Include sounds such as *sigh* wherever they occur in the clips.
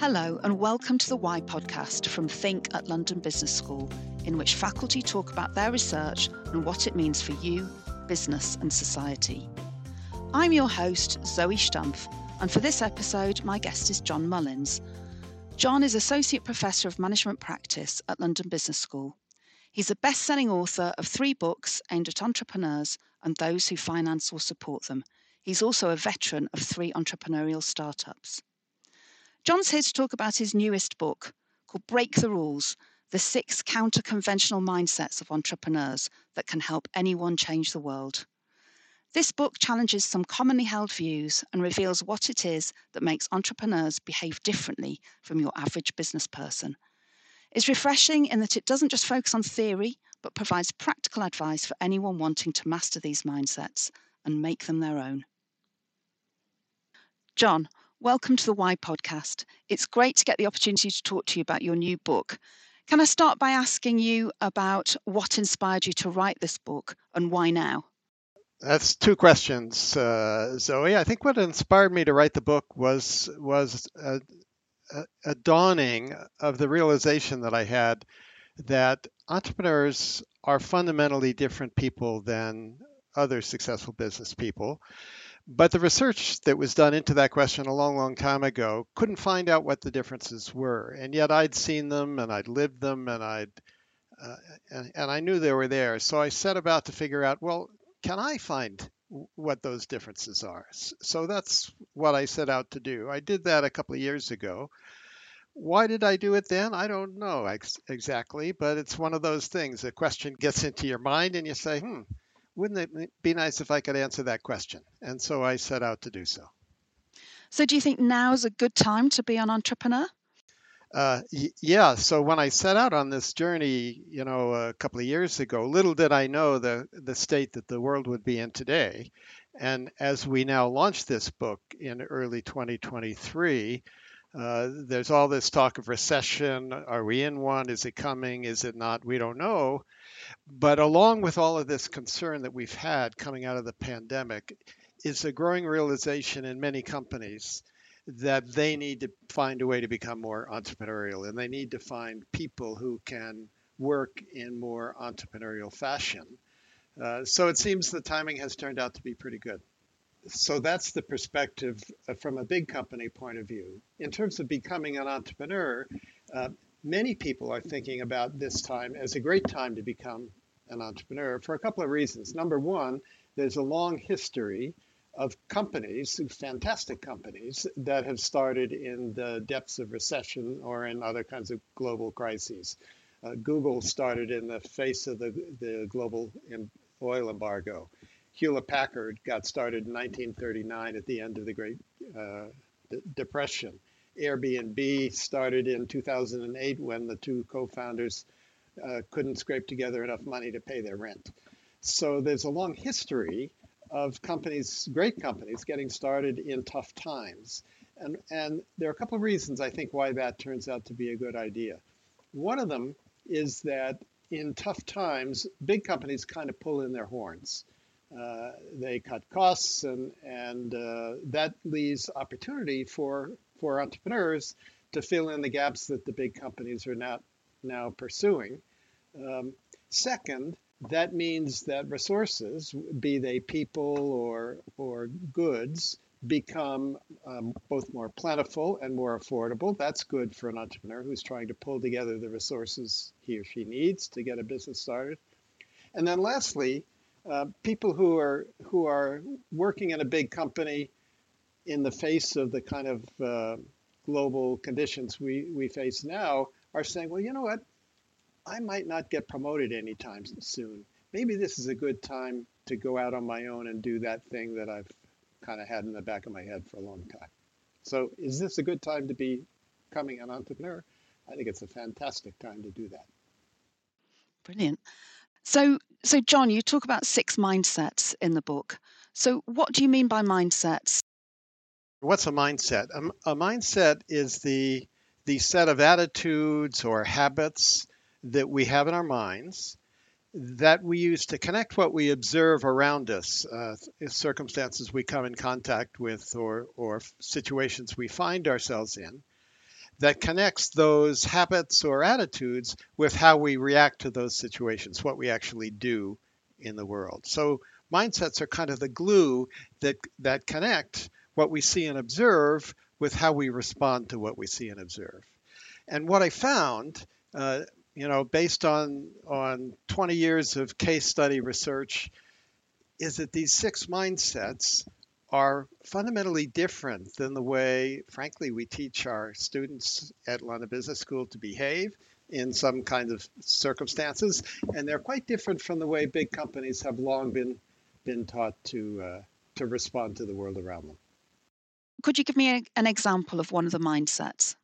Hello, and welcome to the Why podcast from Think at London Business School, in which faculty talk about their research and what it means for you, business, and society. I'm your host, Zoe Stumpf, and for this episode, my guest is John Mullins. John is Associate Professor of Management Practice at London Business School. He's a best selling author of three books aimed at entrepreneurs and those who finance or support them. He's also a veteran of three entrepreneurial startups. John's here to talk about his newest book called Break the Rules The Six Counter Conventional Mindsets of Entrepreneurs That Can Help Anyone Change the World. This book challenges some commonly held views and reveals what it is that makes entrepreneurs behave differently from your average business person. It's refreshing in that it doesn't just focus on theory, but provides practical advice for anyone wanting to master these mindsets and make them their own. John, Welcome to the Why podcast. It's great to get the opportunity to talk to you about your new book. Can I start by asking you about what inspired you to write this book and why now? That's two questions, uh, Zoe. I think what inspired me to write the book was was a, a, a dawning of the realization that I had that entrepreneurs are fundamentally different people than other successful business people but the research that was done into that question a long, long time ago couldn't find out what the differences were. And yet I'd seen them and I'd lived them and I'd uh, and, and I knew they were there. So I set about to figure out, well, can I find what those differences are? So that's what I set out to do. I did that a couple of years ago. Why did I do it then? I don't know ex- exactly, but it's one of those things. A question gets into your mind and you say, hmm, wouldn't it be nice if I could answer that question? And so I set out to do so. So, do you think now is a good time to be an entrepreneur? Uh, yeah. So when I set out on this journey, you know, a couple of years ago, little did I know the the state that the world would be in today. And as we now launch this book in early 2023, uh, there's all this talk of recession. Are we in one? Is it coming? Is it not? We don't know. But along with all of this concern that we've had coming out of the pandemic, is a growing realization in many companies that they need to find a way to become more entrepreneurial and they need to find people who can work in more entrepreneurial fashion. Uh, so it seems the timing has turned out to be pretty good. So that's the perspective uh, from a big company point of view. In terms of becoming an entrepreneur, uh, many people are thinking about this time as a great time to become an entrepreneur for a couple of reasons. Number one, there's a long history of companies, fantastic companies, that have started in the depths of recession or in other kinds of global crises. Uh, Google started in the face of the, the global oil embargo. Hewlett Packard got started in 1939 at the end of the Great uh, Depression. Airbnb started in 2008 when the two co-founders uh, couldn't scrape together enough money to pay their rent. So there's a long history of companies, great companies, getting started in tough times. And, and there are a couple of reasons I think why that turns out to be a good idea. One of them is that in tough times, big companies kind of pull in their horns. Uh, they cut costs, and, and uh, that leaves opportunity for for entrepreneurs to fill in the gaps that the big companies are not now pursuing. Um, second, that means that resources, be they people or, or goods, become um, both more plentiful and more affordable. That's good for an entrepreneur who's trying to pull together the resources he or she needs to get a business started. And then lastly, uh, people who are who are working in a big company in the face of the kind of uh, global conditions we, we face now, are saying, well, you know what? I might not get promoted anytime soon. Maybe this is a good time to go out on my own and do that thing that I've kind of had in the back of my head for a long time. So, is this a good time to be becoming an entrepreneur? I think it's a fantastic time to do that. Brilliant. So, so John, you talk about six mindsets in the book. So, what do you mean by mindsets? What's a mindset? A, a mindset is the the set of attitudes or habits that we have in our minds that we use to connect what we observe around us, uh, circumstances we come in contact with, or, or situations we find ourselves in, that connects those habits or attitudes with how we react to those situations, what we actually do in the world. So mindsets are kind of the glue that that connect what we see and observe with how we respond to what we see and observe. And what I found, uh, you know, based on on 20 years of case study research, is that these six mindsets are fundamentally different than the way, frankly, we teach our students at London Business School to behave in some kind of circumstances, and they're quite different from the way big companies have long been been taught to uh, to respond to the world around them. Could you give me a, an example of one of the mindsets?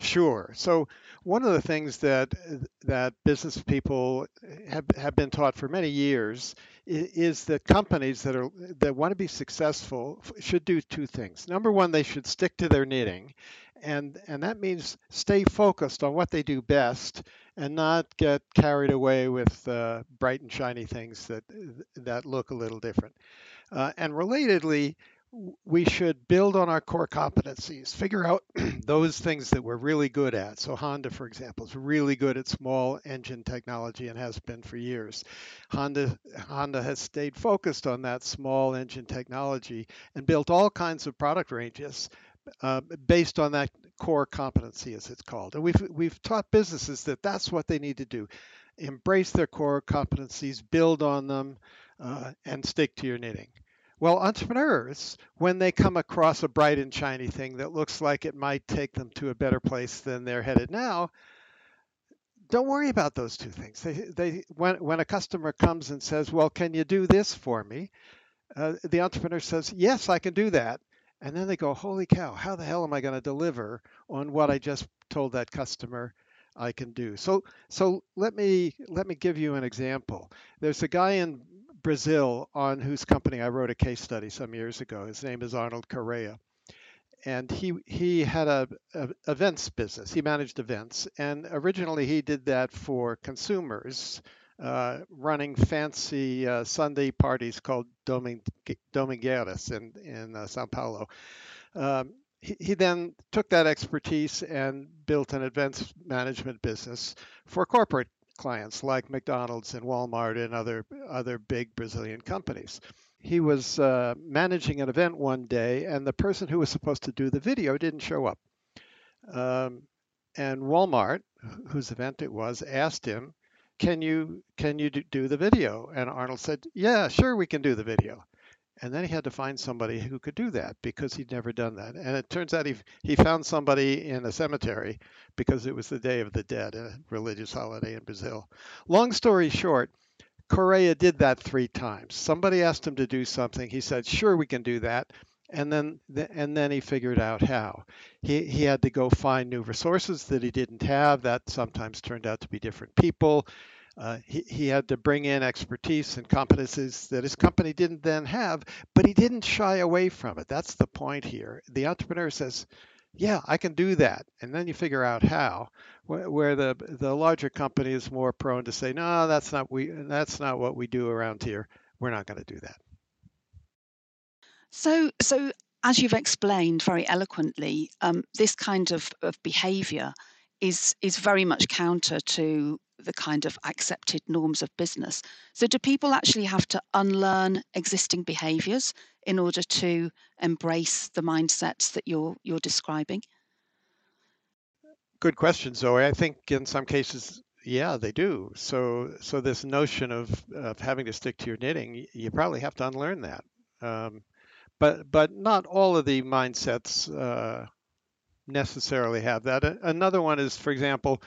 Sure. So one of the things that that business people have have been taught for many years is that companies that are that want to be successful should do two things. Number one, they should stick to their knitting, and and that means stay focused on what they do best and not get carried away with uh, bright and shiny things that that look a little different. Uh, and relatedly, we should build on our core competencies, figure out *clears throat* those things that we're really good at. So Honda, for example, is really good at small engine technology and has been for years. Honda Honda has stayed focused on that small engine technology and built all kinds of product ranges uh, based on that core competency, as it's called. And we've we've taught businesses that that's what they need to do: embrace their core competencies, build on them, uh, and stick to your knitting. Well, entrepreneurs, when they come across a bright and shiny thing that looks like it might take them to a better place than they're headed now, don't worry about those two things. They, they, when, when a customer comes and says, "Well, can you do this for me?" Uh, the entrepreneur says, "Yes, I can do that." And then they go, "Holy cow! How the hell am I going to deliver on what I just told that customer I can do?" So, so let me let me give you an example. There's a guy in Brazil on whose company I wrote a case study some years ago. His name is Arnold Correa. And he he had a, events business. He managed events, and originally he did that for consumers, uh, running fancy uh, Sunday parties called Doming, Domingueiras in in uh, Sao Paulo. Um, he, he then took that expertise and built an events management business for corporate clients like McDonald's and Walmart and other other big Brazilian companies. He was uh, managing an event one day, and the person who was supposed to do the video didn't show up. Um, and Walmart, whose event it was, asked him, "Can you can you do the video?" And Arnold said, "Yeah, sure, we can do the video." And then he had to find somebody who could do that because he'd never done that. And it turns out he, he found somebody in a cemetery because it was the Day of the Dead, a religious holiday in Brazil. Long story short, Correa did that three times. Somebody asked him to do something. He said, "Sure, we can do that." And then, and then he figured out how. He, he had to go find new resources that he didn't have. That sometimes turned out to be different people. Uh, he, he had to bring in expertise and competencies that his company didn't then have, but he didn't shy away from it. That's the point here. The entrepreneur says, yeah, I can do that. And then you figure out how. Where the the larger company is more prone to say, no, that's not we that's not what we do around here. We're not going to do that. So so as you've explained very eloquently, um, this kind of, of behavior is is very much counter to the kind of accepted norms of business. So, do people actually have to unlearn existing behaviors in order to embrace the mindsets that you're you're describing? Good question, Zoe. I think in some cases, yeah, they do. So, so this notion of of having to stick to your knitting, you probably have to unlearn that. Um, but but not all of the mindsets uh, necessarily have that. Another one is, for example,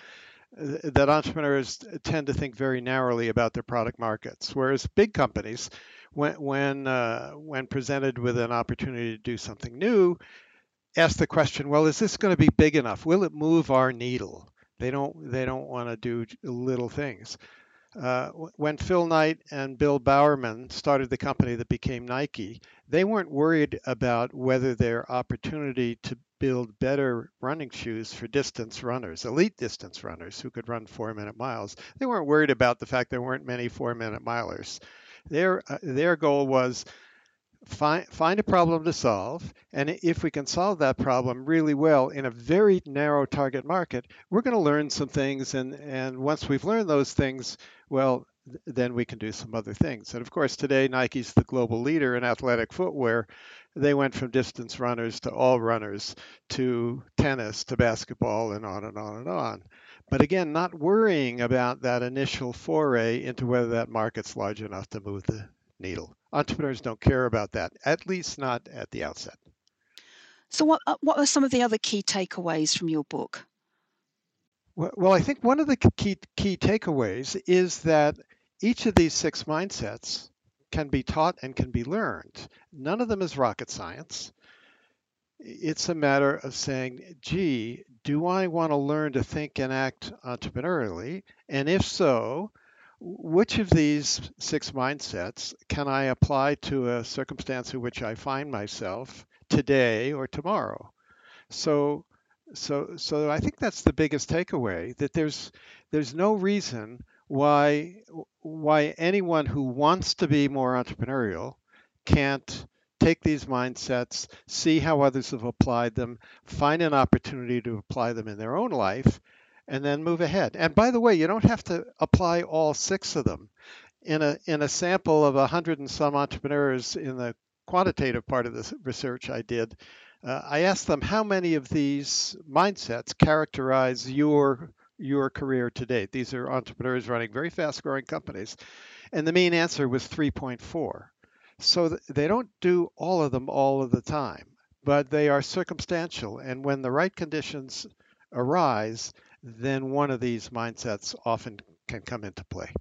that entrepreneurs tend to think very narrowly about their product markets, whereas big companies, when when uh, when presented with an opportunity to do something new, ask the question, well, is this going to be big enough? Will it move our needle? They don't they don't want to do little things. Uh, when Phil Knight and Bill Bowerman started the company that became Nike, they weren't worried about whether their opportunity to build better running shoes for distance runners, elite distance runners who could run four minute miles. They weren't worried about the fact there weren't many four minute milers. Their, uh, their goal was find find a problem to solve and if we can solve that problem really well in a very narrow target market we're going to learn some things and and once we've learned those things well then we can do some other things and of course today nike's the global leader in athletic footwear they went from distance runners to all runners to tennis to basketball and on and on and on but again not worrying about that initial foray into whether that market's large enough to move the needle entrepreneurs don't care about that, at least not at the outset. So, what uh, what are some of the other key takeaways from your book? Well, well, I think one of the key key takeaways is that each of these six mindsets can be taught and can be learned. None of them is rocket science. It's a matter of saying, gee, do I want to learn to think and act entrepreneurially? And if so, which of these six mindsets can I apply to a circumstance in which I find myself today or tomorrow? So, so, so I think that's the biggest takeaway that there's there's no reason why why anyone who wants to be more entrepreneurial can't take these mindsets, see how others have applied them, find an opportunity to apply them in their own life, and then move ahead. And by the way, you don't have to apply all six of them. In a in a sample of a hundred and some entrepreneurs in the quantitative part of the research I did, uh, I asked them how many of these mindsets characterize your your career to date. These are entrepreneurs running very fast growing companies, and the mean answer was 3.4. So th- they don't do all of them all of the time, but they are circumstantial, and when the right conditions arise, then one of these mindsets often can come into play.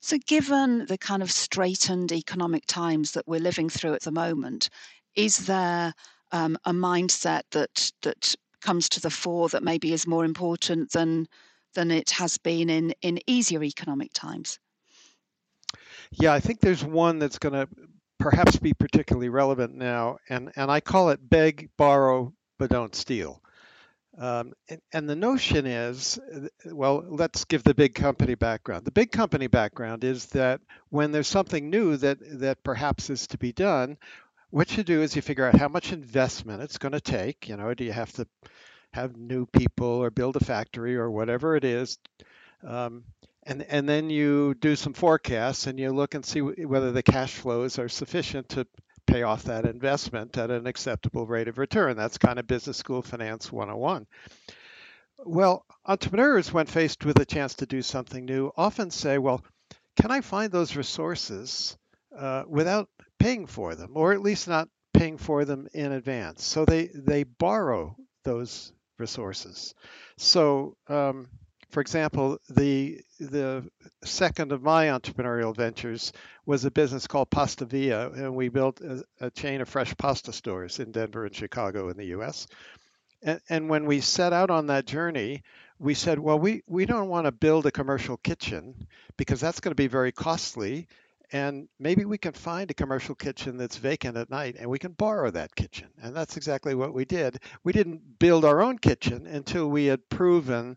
So, given the kind of straitened economic times that we're living through at the moment, is there um, a mindset that that comes to the fore that maybe is more important than than it has been in in easier economic times? Yeah, I think there's one that's going to perhaps be particularly relevant now, and and I call it beg, borrow, but don't steal. Um, and, and, the notion is, uh, well, let's give the big company background. The big company background is that when there's something new that that perhaps is to be done, what you do is you figure out how much investment it's going to take. You know, do you have to have new people or build a factory or whatever it is? Um, and and then you do some forecasts and you look and see whether the cash flows are sufficient to pay off that investment at an acceptable rate of return. That's kind of business school finance 101. Well, entrepreneurs, when faced with a chance to do something new, often say, well, can I find those resources uh, without paying for them, or at least not paying for them in advance? So they, they borrow those resources. So um, for example, the the second of my entrepreneurial ventures was a business called Pasta Via, and we built a, a chain of fresh pasta stores in Denver and Chicago in the U.S. And, and when we set out on that journey, we said, well, we, we don't want to build a commercial kitchen because that's going to be very costly. And maybe we can find a commercial kitchen that's vacant at night and we can borrow that kitchen. And that's exactly what we did. We didn't build our own kitchen until we had proven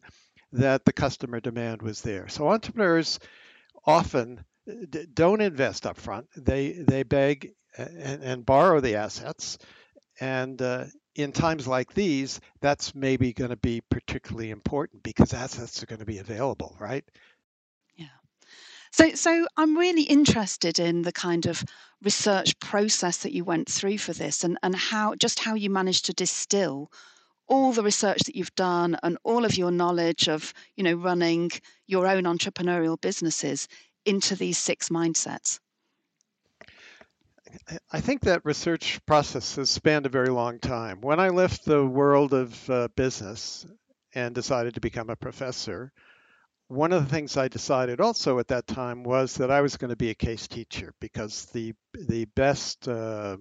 that the customer demand was there. So entrepreneurs often don't invest up front. They they beg and, and borrow the assets, and uh, in times like these, that's maybe going to be particularly important because assets are going to be available, right? So so I'm really interested in the kind of research process that you went through for this, and and how just how you managed to distill all the research that you've done and all of your knowledge of you know running your own entrepreneurial businesses into these six mindsets I think that research process has spanned a very long time. When I left the world of uh, business and decided to become a professor, one of the things I decided also at that time was that I was going to be a case teacher because the the best uh,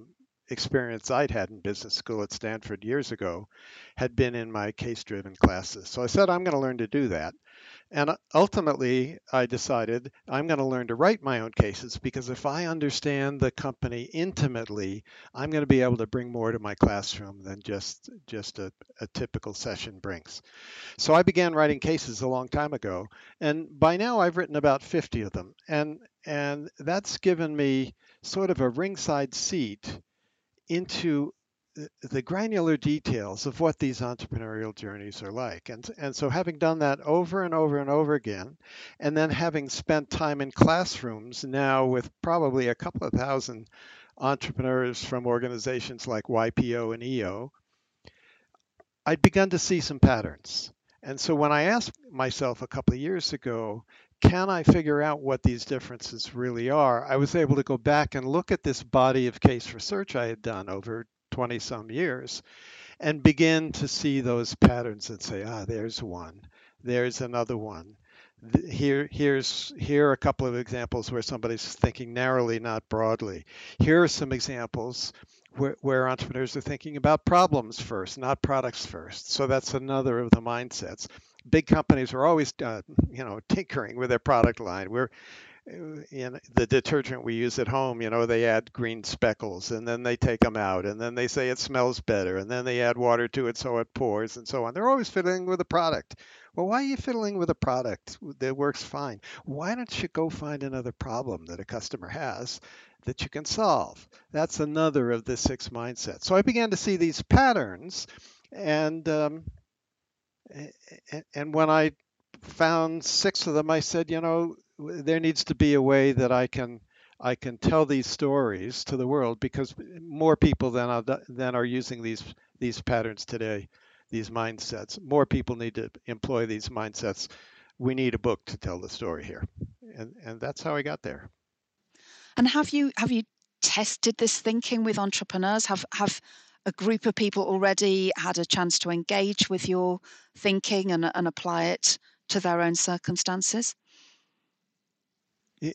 experience I'd had in business school at Stanford years ago had been in my case driven classes. So I said, I'm going to learn to do that. And ultimately, I decided I'm going to learn to write my own cases because if I understand the company intimately, I'm going to be able to bring more to my classroom than just just a, a typical session brings. So I began writing cases a long time ago, and by now I've written about 50 of them, and and that's given me sort of a ringside seat into the granular details of what these entrepreneurial journeys are like. And, and so, having done that over and over and over again, and then having spent time in classrooms now with probably a couple of thousand entrepreneurs from organizations like YPO and EO, I'd begun to see some patterns. And so, when I asked myself a couple of years ago, can I figure out what these differences really are? I was able to go back and look at this body of case research I had done over 20 some years and begin to see those patterns and say, ah, there's one, there's another one. Here, here's here are a couple of examples where somebody's thinking narrowly, not broadly. Here are some examples where, where entrepreneurs are thinking about problems first, not products first. So that's another of the mindsets. Big companies are always, uh, you know, tinkering with their product line. We're in the detergent we use at home, you know, they add green speckles and then they take them out and then they say it smells better and then they add water to it so it pours and so on. They're always fiddling with a product. Well, why are you fiddling with a product that works fine? Why don't you go find another problem that a customer has that you can solve? That's another of the six mindsets. So I began to see these patterns and um, and when I found six of them, I said, you know, there needs to be a way that I can I can tell these stories to the world because more people than are, than are using these these patterns today, these mindsets. More people need to employ these mindsets. We need a book to tell the story here, and and that's how I got there. And have you have you tested this thinking with entrepreneurs? Have have a group of people already had a chance to engage with your thinking and, and apply it to their own circumstances?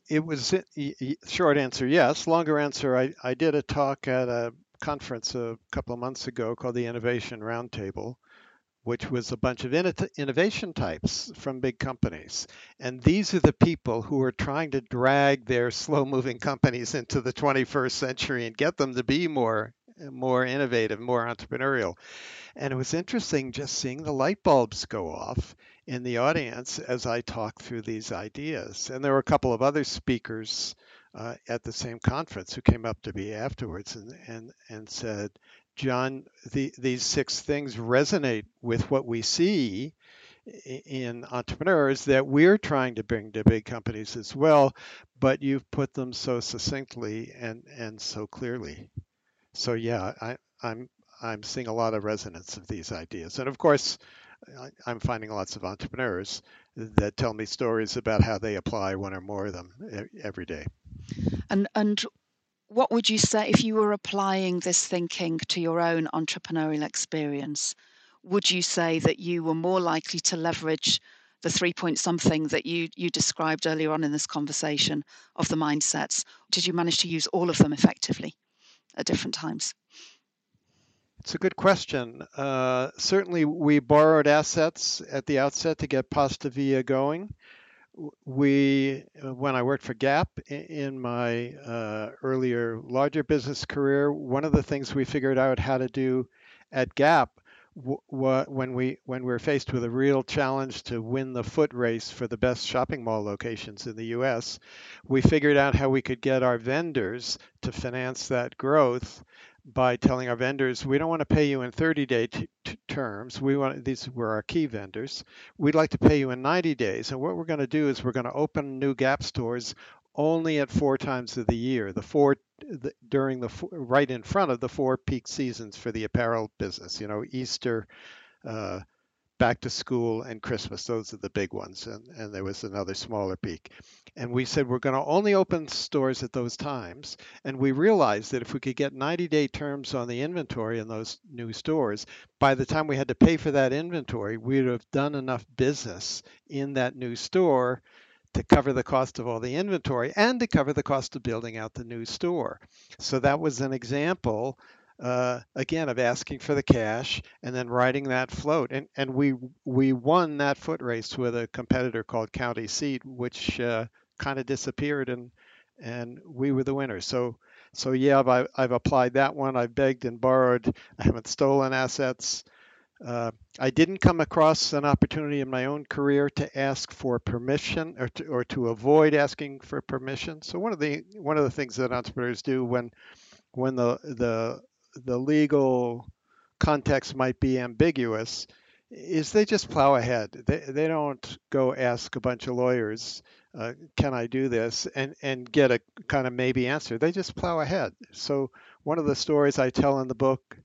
It, was uh, a short answer yes. Longer answer I, I did a talk at a conference a couple of months ago called the Innovation Roundtable, which was a bunch of innovation types from big companies. And these are the people who are trying to drag their slow moving companies into the 21st century and get them to be more more innovative, more entrepreneurial. And it was interesting just seeing the light bulbs go off in the audience as I talked through these ideas. And there were a couple of other speakers uh, at the same conference who came up to me afterwards and, and, and said, John, the, these six things resonate with what we see in entrepreneurs that we're trying to bring to big companies as well, but you've put them so succinctly and, and so clearly. So yeah, I, I'm I'm seeing a lot of resonance of these ideas. And of course, I'm finding lots of entrepreneurs that tell me stories about how they apply one or more of them every day. And and what would you say if you were applying this thinking to your own entrepreneurial experience? Would you say that you were more likely to leverage the three point something that you you described earlier on in this conversation of the mindsets? Did you manage to use all of them effectively at different times? It's a good question. Uh, certainly, we borrowed assets at the outset to get Pasta Via going. We, uh, when I worked for Gap in my uh, earlier larger business career, one of the things we figured out how to do at Gap when we when we were faced with a real challenge to win the foot race for the best shopping mall locations in the U.S., we figured out how we could get our vendors to finance that growth by telling our vendors we don't want to pay you in 30 day t- t- terms we want these were our key vendors we'd like to pay you in 90 days and what we're going to do is we're going to open new gap stores only at four times of the year the four the, during the right in front of the four peak seasons for the apparel business you know easter uh, back to school and Christmas. Those are the big ones. And, and there was another smaller peak. And we said we're going to only open stores at those times. And we realized that if we could get 90 day terms on the inventory in those new stores, by the time we had to pay for that inventory, we'd have done enough business in that new store to cover the cost of all the inventory and to cover the cost of building out the new store. So that was an example uh, again of asking for the cash and then riding that float. And and we we won that foot race with a competitor called County Seat, which uh, kind of disappeared, and and we were the winners. So so yeah, I've, I've applied that one. I've begged and borrowed. I haven't stolen assets. Uh, I didn't come across an opportunity in my own career to ask for permission or to, or to avoid asking for permission. So one of the one of the things that entrepreneurs do when when the the the legal context might be ambiguous is they just plow ahead. They, they don't go ask a bunch of lawyers, uh, can I do this, and, and get a kind of maybe answer. They just plow ahead. So, one of the stories I tell in the book,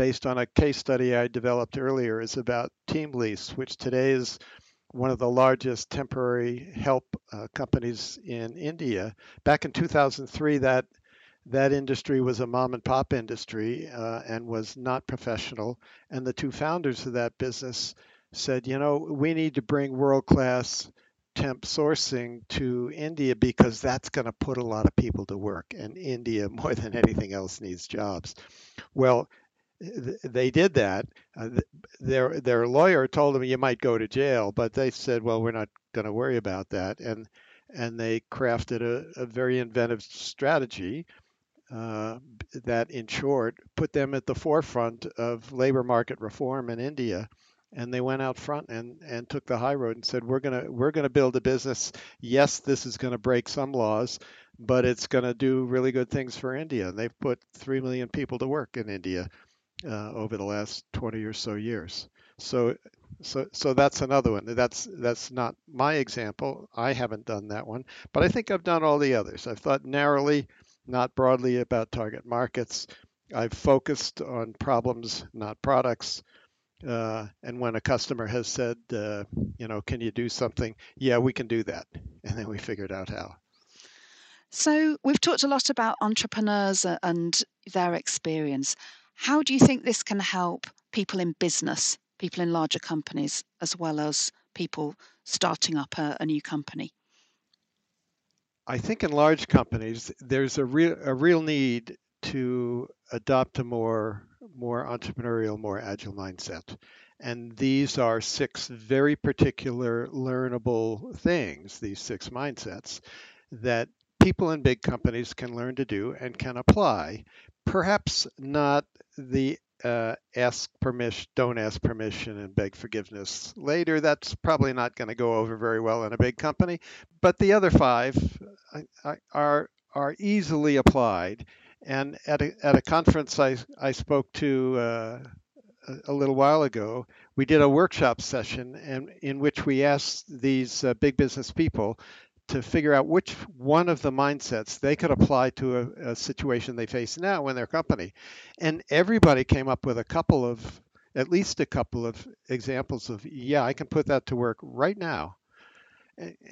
based on a case study I developed earlier, is about TeamLease, which today is one of the largest temporary help uh, companies in India. Back in 2003, that that industry was a mom and pop industry uh, and was not professional. And the two founders of that business said, you know, we need to bring world class temp sourcing to India because that's going to put a lot of people to work. And India, *laughs* more than anything else, needs jobs. Well, they did that. Uh, their their lawyer told them you might go to jail, but they said, well, we're not going to worry about that. And and they crafted a, a very inventive strategy uh, that, in short, put them at the forefront of labor market reform in India. And they went out front and, and took the high road and said, "We're gonna we're gonna build a business. Yes, this is to break some laws, but it's going to do really good things for India." And they've put three million people to work in India uh, over the last 20 or so years. So so so that's another one. That's that's not my example. I haven't done that one, but I think I've done all the others. I've thought narrowly not broadly about target markets. I've focused on problems, not products. Uh, and when a customer has said, uh, you know, can you do something? Yeah, we can do that. And then we figured out how. So we've talked a lot about entrepreneurs and their experience. How do you think this can help people in business, people in larger companies, as well as people starting up a, a new company? I think in large companies, there's a real a real need to adopt a more more entrepreneurial, more agile mindset. And these are six very particular learnable things, these six mindsets that people in big companies can learn to do and can apply. Perhaps not the uh, ask permission, don't ask permission, and beg forgiveness later. That's probably not going to go over very well in a big company. But the other five are are easily applied. And at a, at a conference I, I spoke to uh, a, a little while ago, we did a workshop session and in which we asked these uh, big business people to figure out which one of the mindsets they could apply to a, a, situation they face now in their company. And everybody came up with a couple of, at least a couple of examples of, yeah, I can put that to work right now.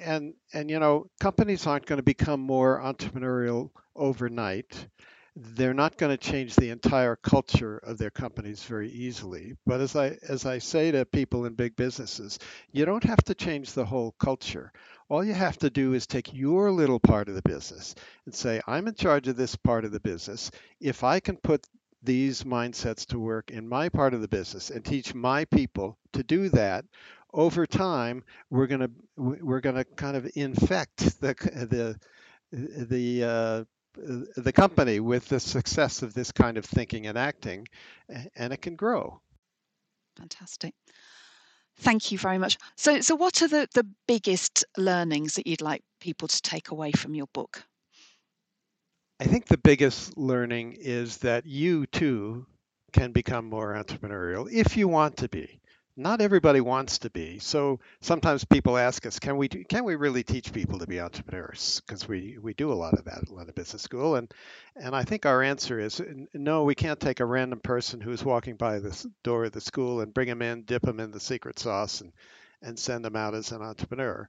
And, and you know, companies aren't going to become more entrepreneurial overnight. They're not going to change the entire culture of their companies very easily. But as I as I say to people in big businesses, you don't have to change the whole culture all you have to do is take your little part of the business and say, I'm in charge of this part of the business. If I can put these mindsets to work in my part of the business and teach my people to do that, over time we're going to we're going to kind of infect the the the uh, the company with the success of this kind of thinking and acting, and it can grow. Fantastic. Thank you very much. So, so what are the, the biggest learnings that you'd like people to take away from your book? I think the biggest learning is that you too can become more entrepreneurial if you want to be not everybody wants to be. So sometimes people ask us, can we can we really teach people to be entrepreneurs? Because we we do a lot of that at London Business School, and and I think our answer is no. We can't take a random person who's walking by the door of the school and bring them in, dip them in the secret sauce, and and send them out as an entrepreneur.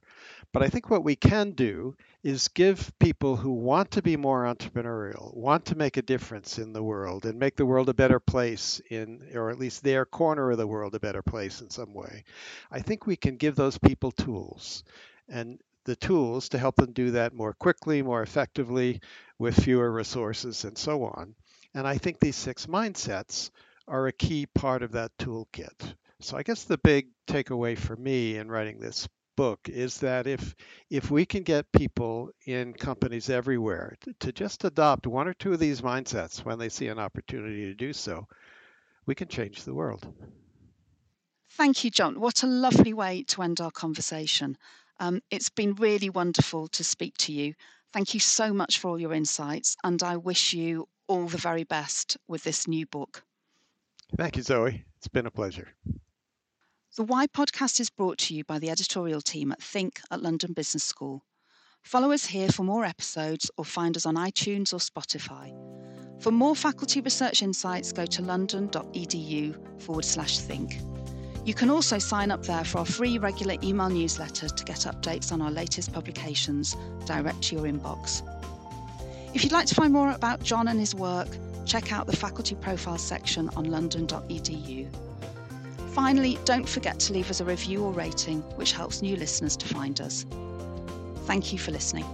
But I think what we can do is give people who want to be more entrepreneurial, want to make a difference in the world and make the world a better place in or at least their corner of the world a better place in some way. I think we can give those people tools. And the tools to help them do that more quickly, more effectively, with fewer resources, and so on. And I think these six mindsets are a key part of that toolkit. So I guess the big takeaway for me in writing this book is that if if we can get people in companies everywhere to, to just adopt one or two of these mindsets when they see an opportunity to do so, we can change the world. Thank you, John. What a lovely way to end our conversation. Um, it's been really wonderful to speak to you. Thank you so much for all your insights, and I wish you all the very best with this new book. Thank you, Zoe. It's been a pleasure. The Why podcast is brought to you by the editorial team at Think at London Business School. Follow us here for more episodes or find us on iTunes or Spotify. For more faculty research insights, go to london.edu forward slash think. You can also sign up there for our free regular email newsletter to get updates on our latest publications direct to your inbox. If you'd like to find more about John and his work, check out the faculty profile section on london.edu. Finally, don't forget to leave us a review or rating, which helps new listeners to find us. Thank you for listening.